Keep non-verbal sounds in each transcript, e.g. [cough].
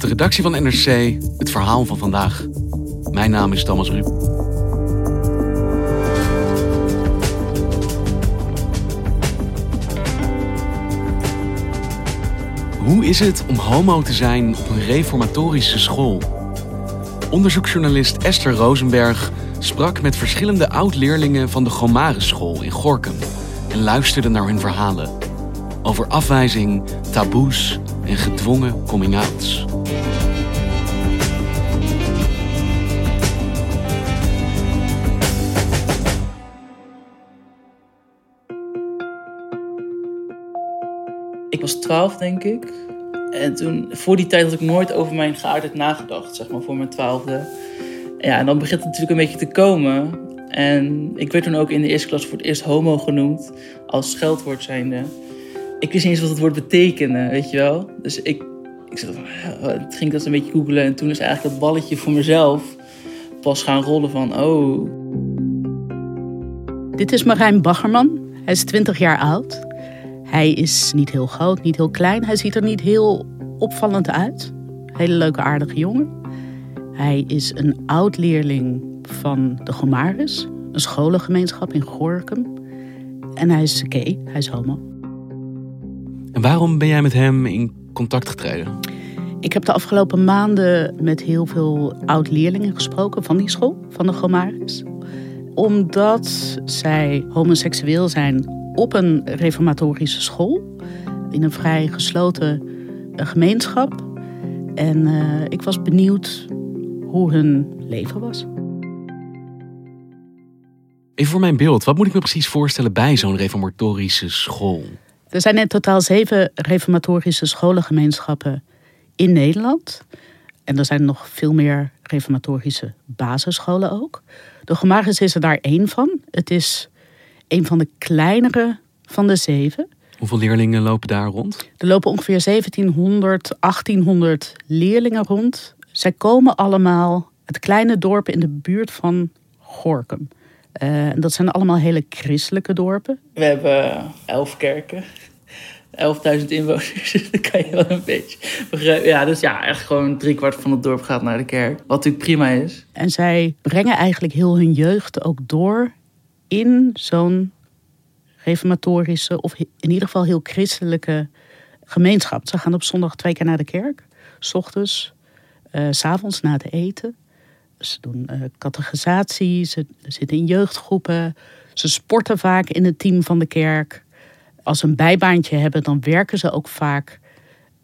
De redactie van NRC het verhaal van vandaag. Mijn naam is Thomas Ruip. Hoe is het om homo te zijn op een reformatorische school? Onderzoeksjournalist Esther Rosenberg sprak met verschillende oud-leerlingen van de Gomarenschool in Gorkum en luisterde naar hun verhalen over afwijzing, taboes en gedwongen coming-outs. Was twaalf, denk ik. En toen, voor die tijd had ik nooit over mijn geaardheid nagedacht, zeg maar, voor mijn twaalfde. Ja, en dan begint het natuurlijk een beetje te komen. En ik werd toen ook in de eerste klas voor het eerst homo genoemd, als scheldwoord zijnde. Ik wist niet eens wat het woord betekende, weet je wel. Dus ik, ik zat, het ging dat een beetje googelen. En toen is eigenlijk dat balletje voor mezelf pas gaan rollen van, oh. Dit is Marijn Baggerman. Hij is 20 jaar oud. Hij is niet heel groot, niet heel klein. Hij ziet er niet heel opvallend uit. Hele leuke, aardige jongen. Hij is een oud-leerling van de Gomaris, een scholengemeenschap in Gorkum. En hij is gay, hij is homo. En waarom ben jij met hem in contact getreden? Ik heb de afgelopen maanden met heel veel oud-leerlingen gesproken van die school, van de Gomaris. Omdat zij homoseksueel zijn op een reformatorische school. In een vrij gesloten eh, gemeenschap. En uh, ik was benieuwd hoe hun leven was. Even voor mijn beeld, wat moet ik me precies voorstellen bij zo'n reformatorische school? Er zijn in totaal zeven reformatorische scholengemeenschappen in Nederland. En er zijn nog veel meer reformatorische basisscholen ook. De Gemaris is er daar één van. Het is een van de kleinere van de zeven. Hoeveel leerlingen lopen daar rond? Er lopen ongeveer 1700, 1800 leerlingen rond. Zij komen allemaal het kleine dorp in de buurt van Gorkum. Uh, dat zijn allemaal hele christelijke dorpen. We hebben elf kerken. 11.000 inwoners, [laughs] dus dan kan je wel een beetje begrijpen. Ja, dus ja, echt gewoon driekwart van het dorp gaat naar de kerk. Wat natuurlijk prima is. En zij brengen eigenlijk heel hun jeugd ook door in zo'n reformatorische of in ieder geval heel christelijke gemeenschap. Ze gaan op zondag twee keer naar de kerk. S ochtends, uh, s avonds na het eten. Ze doen uh, catechisatie, ze zitten in jeugdgroepen. Ze sporten vaak in het team van de kerk. Als ze een bijbaantje hebben, dan werken ze ook vaak...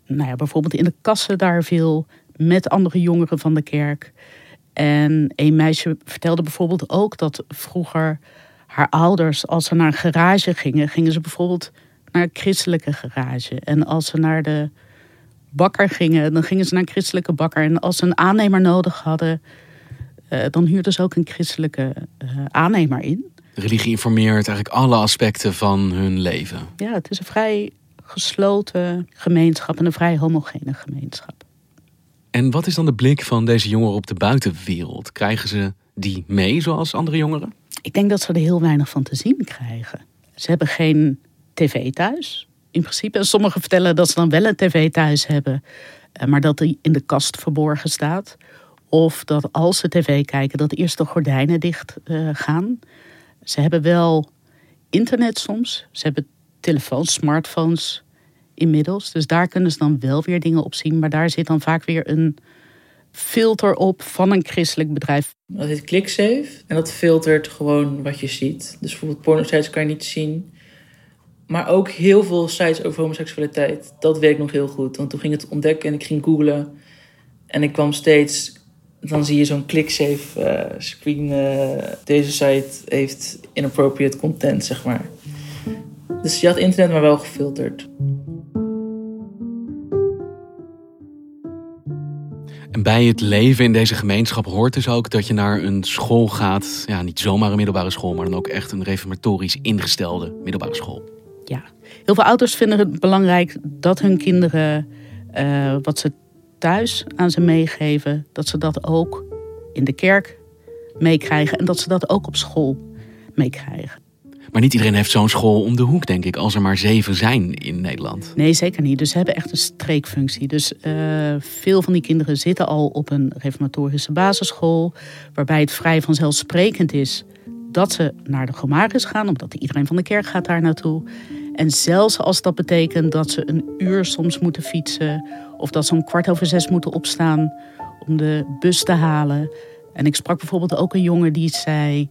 Nou ja, bijvoorbeeld in de kassen daar veel met andere jongeren van de kerk. En een meisje vertelde bijvoorbeeld ook dat vroeger haar ouders, als ze naar een garage gingen, gingen ze bijvoorbeeld naar een christelijke garage. En als ze naar de bakker gingen, dan gingen ze naar een christelijke bakker. En als ze een aannemer nodig hadden, uh, dan huurden ze ook een christelijke uh, aannemer in. religie informeert eigenlijk alle aspecten van hun leven. Ja, het is een vrij gesloten gemeenschap en een vrij homogene gemeenschap. En wat is dan de blik van deze jongeren op de buitenwereld? Krijgen ze die mee zoals andere jongeren? Ik denk dat ze er heel weinig van te zien krijgen. Ze hebben geen tv thuis, in principe. En sommigen vertellen dat ze dan wel een tv thuis hebben, eh, maar dat die in de kast verborgen staat. Of dat als ze tv kijken, dat eerst de gordijnen dicht uh, gaan. Ze hebben wel internet soms. Ze hebben telefoons, smartphones inmiddels. Dus daar kunnen ze dan wel weer dingen op zien. Maar daar zit dan vaak weer een filter op van een christelijk bedrijf. Dat heet ClickSafe. En dat filtert gewoon wat je ziet. Dus bijvoorbeeld porno-sites kan je niet zien. Maar ook heel veel sites over homoseksualiteit. Dat weet ik nog heel goed. Want toen ging het ontdekken en ik ging googlen. En ik kwam steeds... Dan zie je zo'n ClickSafe uh, screen. Uh, deze site heeft inappropriate content, zeg maar. Dus je had internet maar wel gefilterd. En bij het leven in deze gemeenschap hoort dus ook dat je naar een school gaat. Ja, niet zomaar een middelbare school, maar dan ook echt een reformatorisch ingestelde middelbare school. Ja, heel veel ouders vinden het belangrijk dat hun kinderen uh, wat ze thuis aan ze meegeven, dat ze dat ook in de kerk meekrijgen en dat ze dat ook op school meekrijgen. Maar niet iedereen heeft zo'n school om de hoek, denk ik, als er maar zeven zijn in Nederland. Nee, zeker niet. Dus ze hebben echt een streekfunctie. Dus uh, veel van die kinderen zitten al op een reformatorische basisschool, waarbij het vrij vanzelfsprekend is dat ze naar de Gomaris gaan, omdat iedereen van de kerk gaat daar naartoe. En zelfs als dat betekent dat ze een uur soms moeten fietsen, of dat ze om kwart over zes moeten opstaan om de bus te halen. En ik sprak bijvoorbeeld ook een jongen die zei: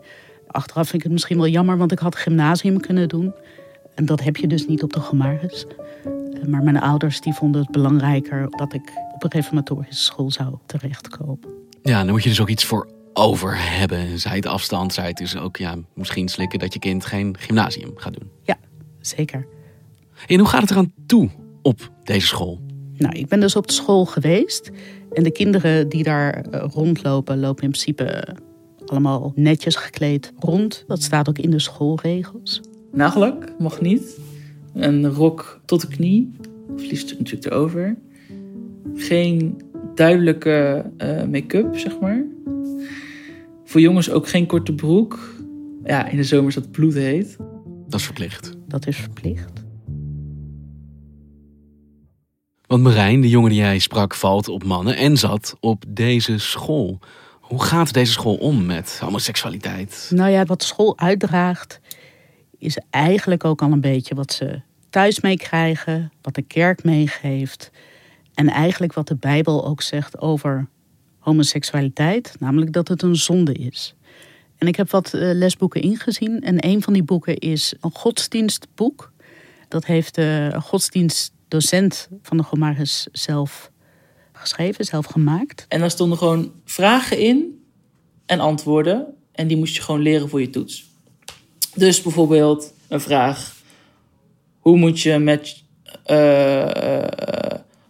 Achteraf vind ik het misschien wel jammer, want ik had gymnasium kunnen doen. En dat heb je dus niet op de Gomaris. Maar mijn ouders die vonden het belangrijker dat ik op een reformatorische school zou terechtkomen. Ja, dan moet je dus ook iets voor over hebben. Zij het afstand, zij het dus ook ja, misschien slikken dat je kind geen gymnasium gaat doen. Ja, zeker. En hoe gaat het eraan toe op deze school? Nou, ik ben dus op de school geweest. En de kinderen die daar eh, rondlopen, lopen in principe allemaal netjes gekleed rond. Dat staat ook in de schoolregels. Nagelak mag niet. Een rok tot de knie. Of liefst natuurlijk erover. Geen duidelijke uh, make-up, zeg maar. Voor jongens ook geen korte broek. Ja, in de zomer is dat bloedheet. Dat is verplicht. Dat is verplicht. Want Marijn, de jongen die jij sprak, valt op mannen en zat op deze school. Hoe gaat deze school om met homoseksualiteit? Nou ja, wat school uitdraagt, is eigenlijk ook al een beetje wat ze thuis meekrijgen, wat de kerk meegeeft. En eigenlijk wat de Bijbel ook zegt over homoseksualiteit, namelijk dat het een zonde is. En ik heb wat eh, lesboeken ingezien en een van die boeken is een godsdienstboek. Dat heeft de godsdienstdocent van de Gomaris zelf geschreven, zelf gemaakt. En daar stonden gewoon vragen in en antwoorden. En die moest je gewoon leren voor je toets. Dus bijvoorbeeld een vraag: hoe moet je met uh,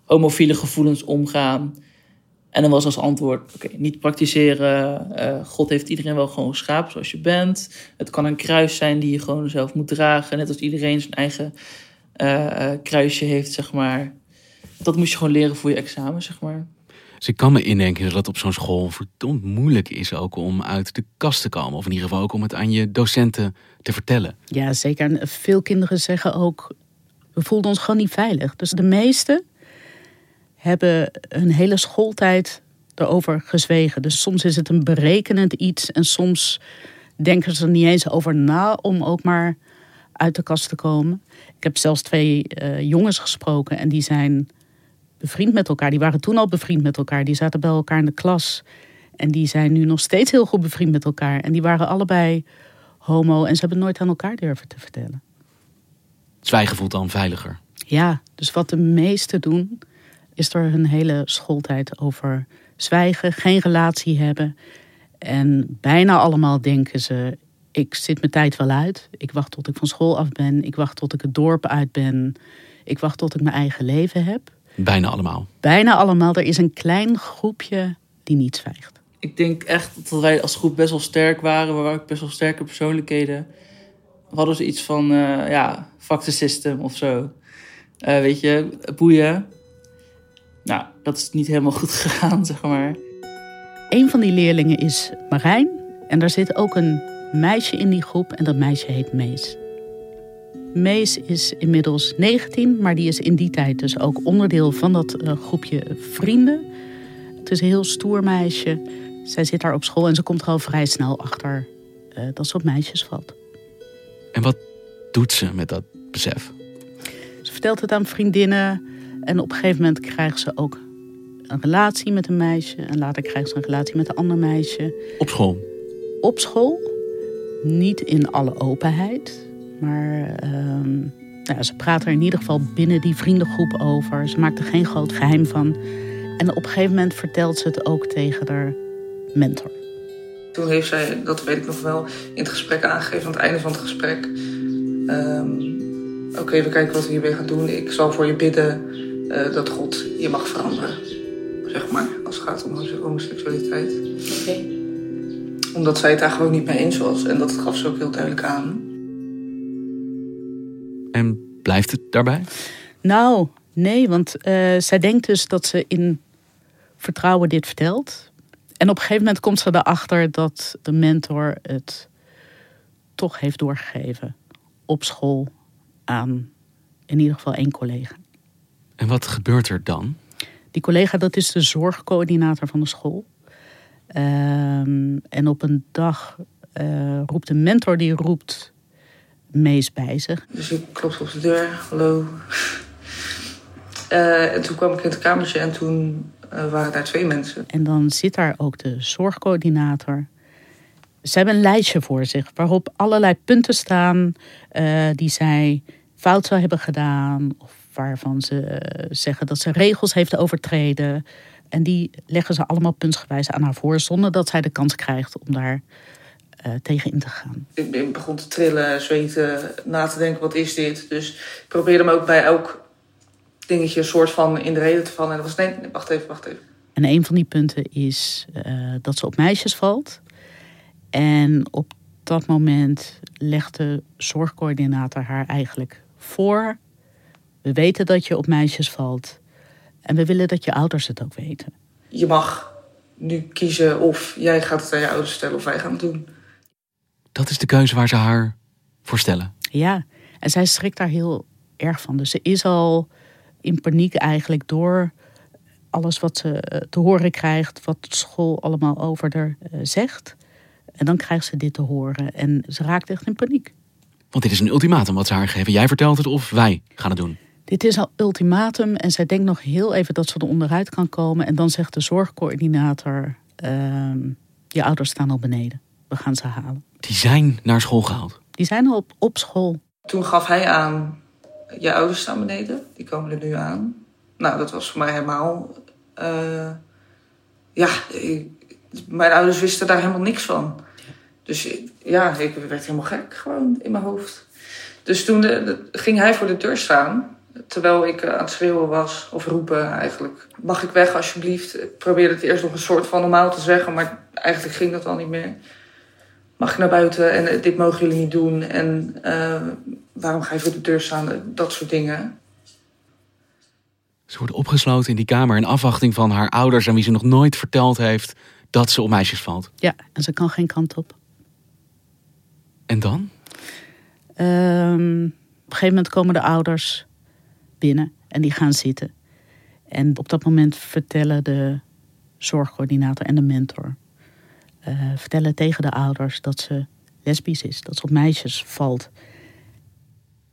homofiele gevoelens omgaan? En dan was als antwoord: oké, niet praktiseren. Uh, God heeft iedereen wel gewoon geschapen zoals je bent. Het kan een kruis zijn die je gewoon zelf moet dragen. Net als iedereen zijn eigen kruisje heeft, zeg maar dat moest je gewoon leren voor je examen, zeg maar. Dus ik kan me indenken dat het op zo'n school verdomd moeilijk is ook om uit de kast te komen. Of in ieder geval ook om het aan je docenten te vertellen. Ja, zeker. En veel kinderen zeggen ook, we voelden ons gewoon niet veilig. Dus de meesten hebben een hele schooltijd erover gezwegen. Dus soms is het een berekenend iets en soms denken ze er niet eens over na om ook maar uit de kast te komen. Ik heb zelfs twee uh, jongens gesproken en die zijn bevriend met elkaar. Die waren toen al bevriend met elkaar. Die zaten bij elkaar in de klas. En die zijn nu nog steeds heel goed bevriend met elkaar. En die waren allebei homo en ze hebben nooit aan elkaar durven te vertellen. Zwijgen voelt dan veiliger. Ja, dus wat de meesten doen, is er hun hele schooltijd over zwijgen, geen relatie hebben. En bijna allemaal denken ze: ik zit mijn tijd wel uit. Ik wacht tot ik van school af ben. Ik wacht tot ik het dorp uit ben. Ik wacht tot ik mijn eigen leven heb. Bijna allemaal. Bijna allemaal. Er is een klein groepje die niet zwijgt. Ik denk echt dat wij als groep best wel sterk waren. We waren ook best wel sterke persoonlijkheden. We hadden ze iets van, uh, ja, fuck the system of zo. Uh, weet je, boeien. Nou, dat is niet helemaal goed [laughs] gegaan, zeg maar. Een van die leerlingen is Marijn. En daar zit ook een meisje in die groep en dat meisje heet Mees. Mees is inmiddels 19, maar die is in die tijd dus ook onderdeel van dat uh, groepje vrienden. Het is een heel stoer meisje. Zij zit daar op school en ze komt er al vrij snel achter uh, dat ze op meisjes valt. En wat doet ze met dat besef? Ze vertelt het aan vriendinnen en op een gegeven moment krijgt ze ook een relatie met een meisje. En later krijgt ze een relatie met een ander meisje. Op school? Op school. Niet in alle openheid. Maar ehm, nou, ze praten er in ieder geval binnen die vriendengroep over. Ze maakt er geen groot geheim van. En op een gegeven moment vertelt ze het ook tegen haar mentor. Toen heeft zij, dat weet ik nog wel, in het gesprek aangegeven, aan het einde van het gesprek. ehm, Oké, we kijken wat we hiermee gaan doen. Ik zal voor je bidden eh, dat God je mag veranderen. Zeg maar, als het gaat om homoseksualiteit. Omdat zij het daar gewoon niet mee eens was. En dat gaf ze ook heel duidelijk aan. En blijft het daarbij? Nou, nee, want eh, zij denkt dus dat ze in vertrouwen dit vertelt. En op een gegeven moment komt ze erachter dat de mentor het toch heeft doorgegeven op school aan in ieder geval één collega. En wat gebeurt er dan? Die collega, dat is de zorgcoördinator van de school. Ehm, en op een dag eh, roept de mentor, die roept Mees bij zich. Dus ik klopte op de deur. Hallo. Eh, en toen kwam ik in het kamertje en toen eh, waren daar twee mensen. En dan zit daar ook de zorgcoördinator. Ze hebben een lijstje voor zich waarop allerlei punten staan die zij fout zou hebben gedaan. Of waarvan ze zeggen dat ze regels heeft overtreden. En die leggen ze allemaal puntsgewijs aan haar voor, zonder dat zij de kans krijgt om daar eh, tegen in te gaan. Ik begon te trillen, zweten, na te denken, wat is dit? Dus ik probeerde me ook bij elk dingetje een soort van in de reden te vallen. En dat was, nee, wacht even, wacht even. En een van die punten is eh, dat ze op meisjes valt. En op dat moment legt de zorgcoördinator haar eigenlijk voor. We weten dat je op meisjes valt. En we willen dat je ouders het ook weten. Je mag nu kiezen of jij gaat het aan je ouders vertellen of wij gaan het doen. Dat is de keuze waar ze haar voor stellen. Ja, en zij schrikt daar heel erg van. Dus ze is al in paniek eigenlijk door alles wat ze eh, te horen krijgt, wat school allemaal over haar eh, zegt. En dan krijgt ze dit te horen en ze raakt echt in paniek. Want dit is een ultimatum wat ze haar geven. Jij vertelt het of wij gaan het doen. Dit is al ultimatum en zij denkt nog heel even dat ze er onderuit kan komen. En dan zegt de zorgcoördinator, ehm, je ouders staan al beneden. We gaan ze halen. Die zijn naar school gehaald. Die zijn al op, op school. Toen gaf hij aan, je ouders staan beneden, die komen er nu aan. Nou, dat was voor mij helemaal... eh, ja, ik- mijn ouders wisten daar helemaal niks van. Dus ja, ik werd helemaal gek gewoon in mijn hoofd. Dus toen de- de- ging hij voor de deur staan, terwijl ik eh, aan het schreeuwen was, of roepen eigenlijk. Mag ik weg alsjeblieft? Ik probeerde het eerst nog een soort van normaal te zeggen, maar eigenlijk ging dat al niet meer. Mag ik naar buiten en eh, dit mogen jullie niet doen en eh, waarom ga je voor de deur staan? Dat soort dingen. Ze wordt opgesloten in die kamer in afwachting van haar ouders... aan wie ze nog nooit verteld heeft dat ze op meisjes valt. Ja, en ze kan geen kant op. En dan? Ehm, op een gegeven moment komen de ouders binnen en die gaan zitten. En op dat moment vertellen de zorgcoördinator en de mentor... eh, vertellen tegen de ouders dat ze lesbisch is. Dat ze op meisjes valt.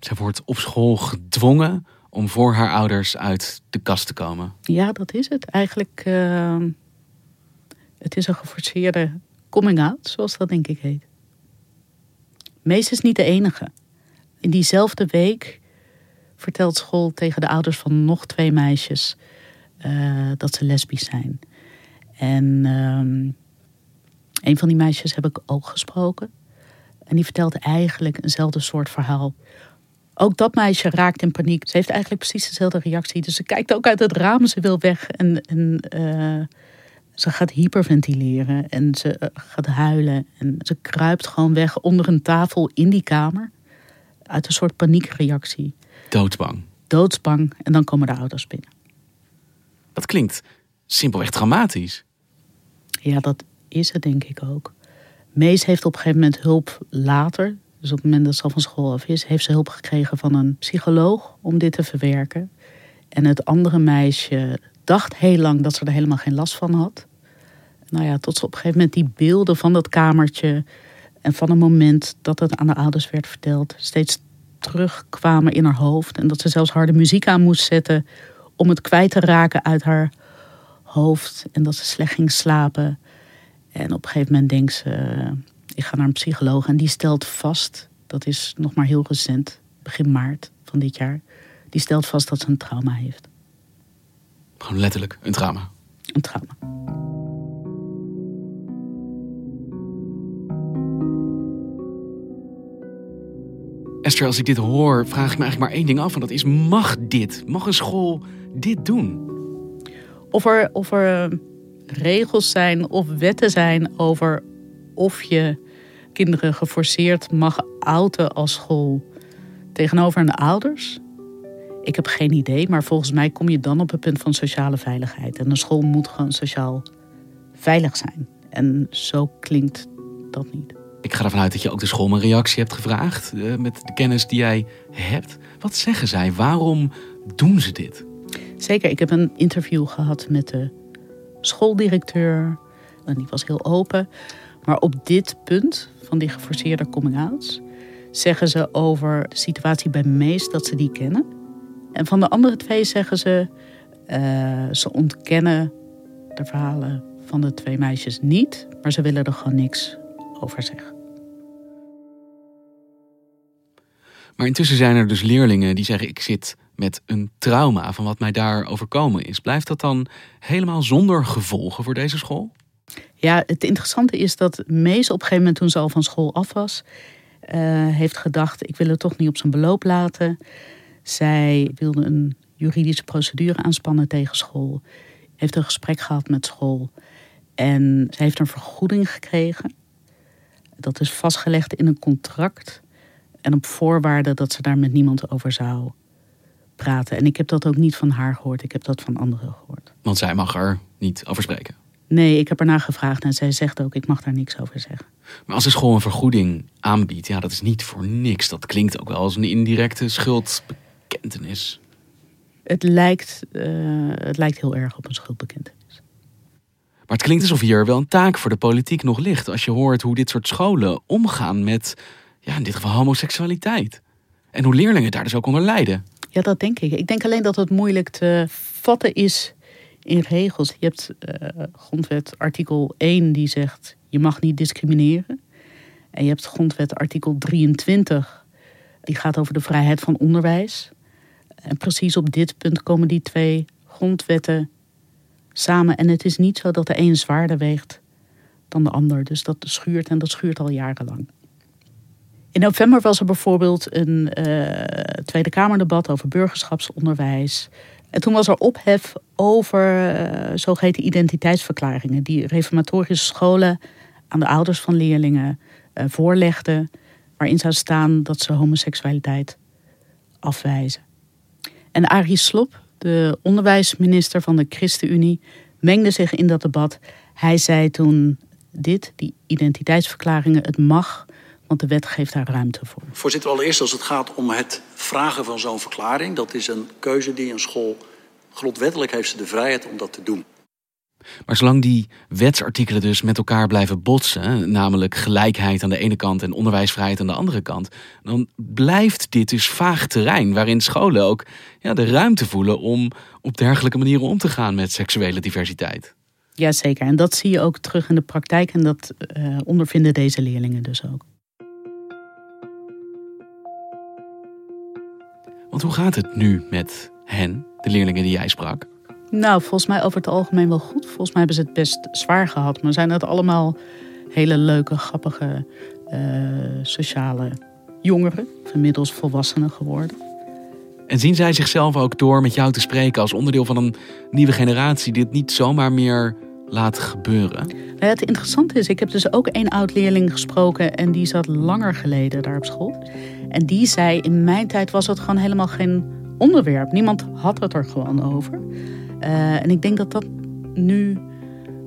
Ze wordt op school gedwongen om voor haar ouders uit de kast te komen. Ja, dat is het. Eigenlijk, ehm, het is een geforceerde coming-out, zoals dat denk ik heet. Mees is niet de enige. In diezelfde week vertelt school tegen de ouders van nog twee meisjes eh, dat ze lesbisch zijn. En ehm, een van die meisjes heb ik ook gesproken. En die vertelt eigenlijk eenzelfde soort verhaal. Ook dat meisje raakt in paniek. Ze heeft eigenlijk precies dezelfde reactie. Dus ze kijkt ook uit het raam, ze wil weg. En, en eh, ze gaat hyperventileren en ze eh, gaat huilen. En ze kruipt gewoon weg onder een tafel in die kamer. Uit een soort paniekreactie. Doodsbang. Doodsbang. En dan komen de ouders binnen. Dat klinkt simpelweg dramatisch. Ja, dat is het denk ik ook. Mees heeft op een gegeven moment hulp later. Dus op het moment dat ze al van school af is, heeft ze hulp gekregen van een psycholoog om dit te verwerken. En het andere meisje dacht heel lang dat ze er helemaal geen last van had. Nou ja, tot ze op een gegeven moment die beelden van dat kamertje en van een moment dat het aan de ouders werd verteld, steeds terugkwamen in haar hoofd. En dat ze zelfs harde muziek aan moest zetten om het kwijt te raken uit haar hoofd en dat ze slecht ging slapen. En op een gegeven moment denkt ze, eh, ik ga naar een psycholoog en die stelt vast, dat is nog maar heel recent, begin maart van dit jaar, die stelt vast dat ze een trauma heeft. Gewoon letterlijk een trauma. Een trauma. Als ik dit hoor, vraag ik me eigenlijk maar één ding af. En dat is, mag dit? Mag een school dit doen? Of er, of er regels zijn of wetten zijn over of je kinderen geforceerd mag outen als school tegenover hun ouders? Ik heb geen idee, maar volgens mij kom je dan op het punt van sociale veiligheid. En een school moet gewoon sociaal veilig zijn. En zo klinkt dat niet. Ik ga ervan uit dat je ook de school een reactie hebt gevraagd uh, met de kennis die jij hebt. Wat zeggen zij? Waarom doen ze dit? Zeker, ik heb een interview gehad met de schooldirecteur. En die was heel open. Maar op dit punt van die geforceerde coming-outs zeggen ze over de situatie bij Mees dat ze die kennen. En van de andere twee zeggen ze, uh, ze ontkennen de verhalen van de twee meisjes niet, maar ze willen er gewoon niks over zeggen. Maar intussen zijn er dus leerlingen die zeggen: Ik zit met een trauma van wat mij daar overkomen is. Blijft dat dan helemaal zonder gevolgen voor deze school? Ja, het interessante is dat Mees op een gegeven moment, toen ze al van school af was, uh, heeft gedacht: Ik wil het toch niet op zijn beloop laten. Zij wilde een juridische procedure aanspannen tegen school. Heeft een gesprek gehad met school. En ze heeft een vergoeding gekregen. Dat is vastgelegd in een contract. En op voorwaarde dat ze daar met niemand over zou praten. En ik heb dat ook niet van haar gehoord, ik heb dat van anderen gehoord. Want zij mag er niet over spreken? Nee, ik heb haar gevraagd en zij zegt ook, ik mag daar niks over zeggen. Maar als de school een vergoeding aanbiedt, ja, dat is niet voor niks. Dat klinkt ook wel als een indirecte schuldbekentenis. Het lijkt, uh, het lijkt heel erg op een schuldbekentenis. Maar het klinkt alsof hier wel een taak voor de politiek nog ligt. Als je hoort hoe dit soort scholen omgaan met, ja, in dit geval homoseksualiteit. En hoe leerlingen daar dus ook onder lijden. Ja, dat denk ik. Ik denk alleen dat het moeilijk te vatten is in regels. Je hebt uh, grondwet artikel 1 die zegt je mag niet discrimineren. En je hebt grondwet artikel 23 die gaat over de vrijheid van onderwijs. En precies op dit punt komen die twee grondwetten samen. En het is niet zo dat de een zwaarder weegt dan de ander. Dus dat schuurt en dat schuurt al jarenlang. In november was er bijvoorbeeld een uh, Tweede Kamerdebat over burgerschapsonderwijs. En toen was er ophef over uh, zogeheten identiteitsverklaringen, die reformatorische scholen aan de ouders van leerlingen uh, voorlegden, waarin zou staan dat ze homoseksualiteit afwijzen. En Arie Slop, de onderwijsminister van de ChristenUnie, mengde zich in dat debat. Hij zei toen dit, die identiteitsverklaringen, het mag, want de wet geeft daar ruimte voor. Voorzitter, allereerst als het gaat om het vragen van zo'n verklaring, dat is een keuze die een school grondwettelijk heeft ze de vrijheid om dat te doen. Maar zolang die wetsartikelen dus met elkaar blijven botsen, namelijk gelijkheid aan de ene kant en onderwijsvrijheid aan de andere kant, dan blijft dit dus vaag terrein waarin scholen ook ja, de ruimte voelen om op dergelijke manieren om te gaan met seksuele diversiteit. Jazeker, en dat zie je ook terug in de praktijk en dat uh, ondervinden deze leerlingen dus ook. Want hoe gaat het nu met hen, de leerlingen die jij sprak? Nou, volgens mij over het algemeen wel goed. Volgens mij hebben ze het best zwaar gehad. Maar zijn het allemaal hele leuke, grappige, uh, sociale jongeren. Inmiddels volwassenen geworden. En zien zij zichzelf ook door met jou te spreken als onderdeel van een nieuwe generatie die het niet zomaar meer laat gebeuren? Nou het interessante is, ik heb dus ook één oud-leerling gesproken en die zat langer geleden daar op school. En die zei, in mijn tijd was het gewoon helemaal geen onderwerp. Niemand had het er gewoon over. Uh, en ik denk dat dat nu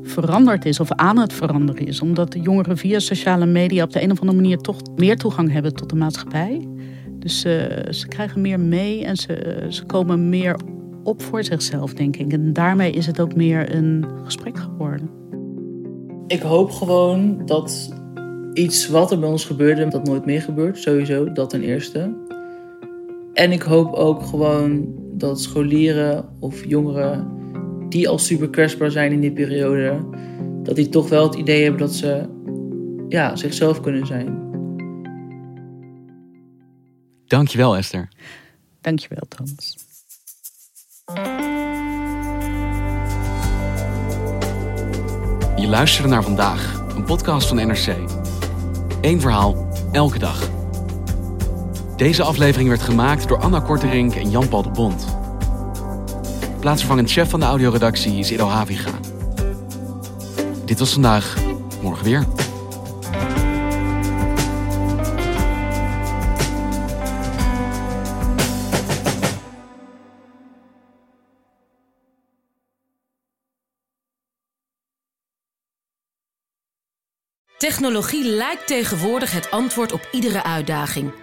veranderd is of aan het veranderen is. Omdat de jongeren via sociale media op de een of andere manier toch meer toegang hebben tot de maatschappij. Dus uh, ze krijgen meer mee en ze, ze komen meer op voor zichzelf, denk ik. En daarmee is het ook meer een gesprek geworden. Ik hoop gewoon dat iets wat er bij ons gebeurde, dat nooit meer gebeurt. Sowieso, dat ten eerste. En ik hoop ook gewoon dat scholieren of jongeren die al super kwetsbaar zijn in die periode, dat die toch wel het idee hebben dat ze ja, zichzelf kunnen zijn. Dankjewel Esther. Dankjewel Thomas. Je luisterde naar vandaag, een podcast van NRC. Eén verhaal, elke dag. Deze aflevering werd gemaakt door Anna Korterink en Jan-Paul de Bond. Plaatsvervangend chef van de audioredactie is Ido Haviga. Dit was vandaag, morgen weer. Technologie lijkt tegenwoordig het antwoord op iedere uitdaging.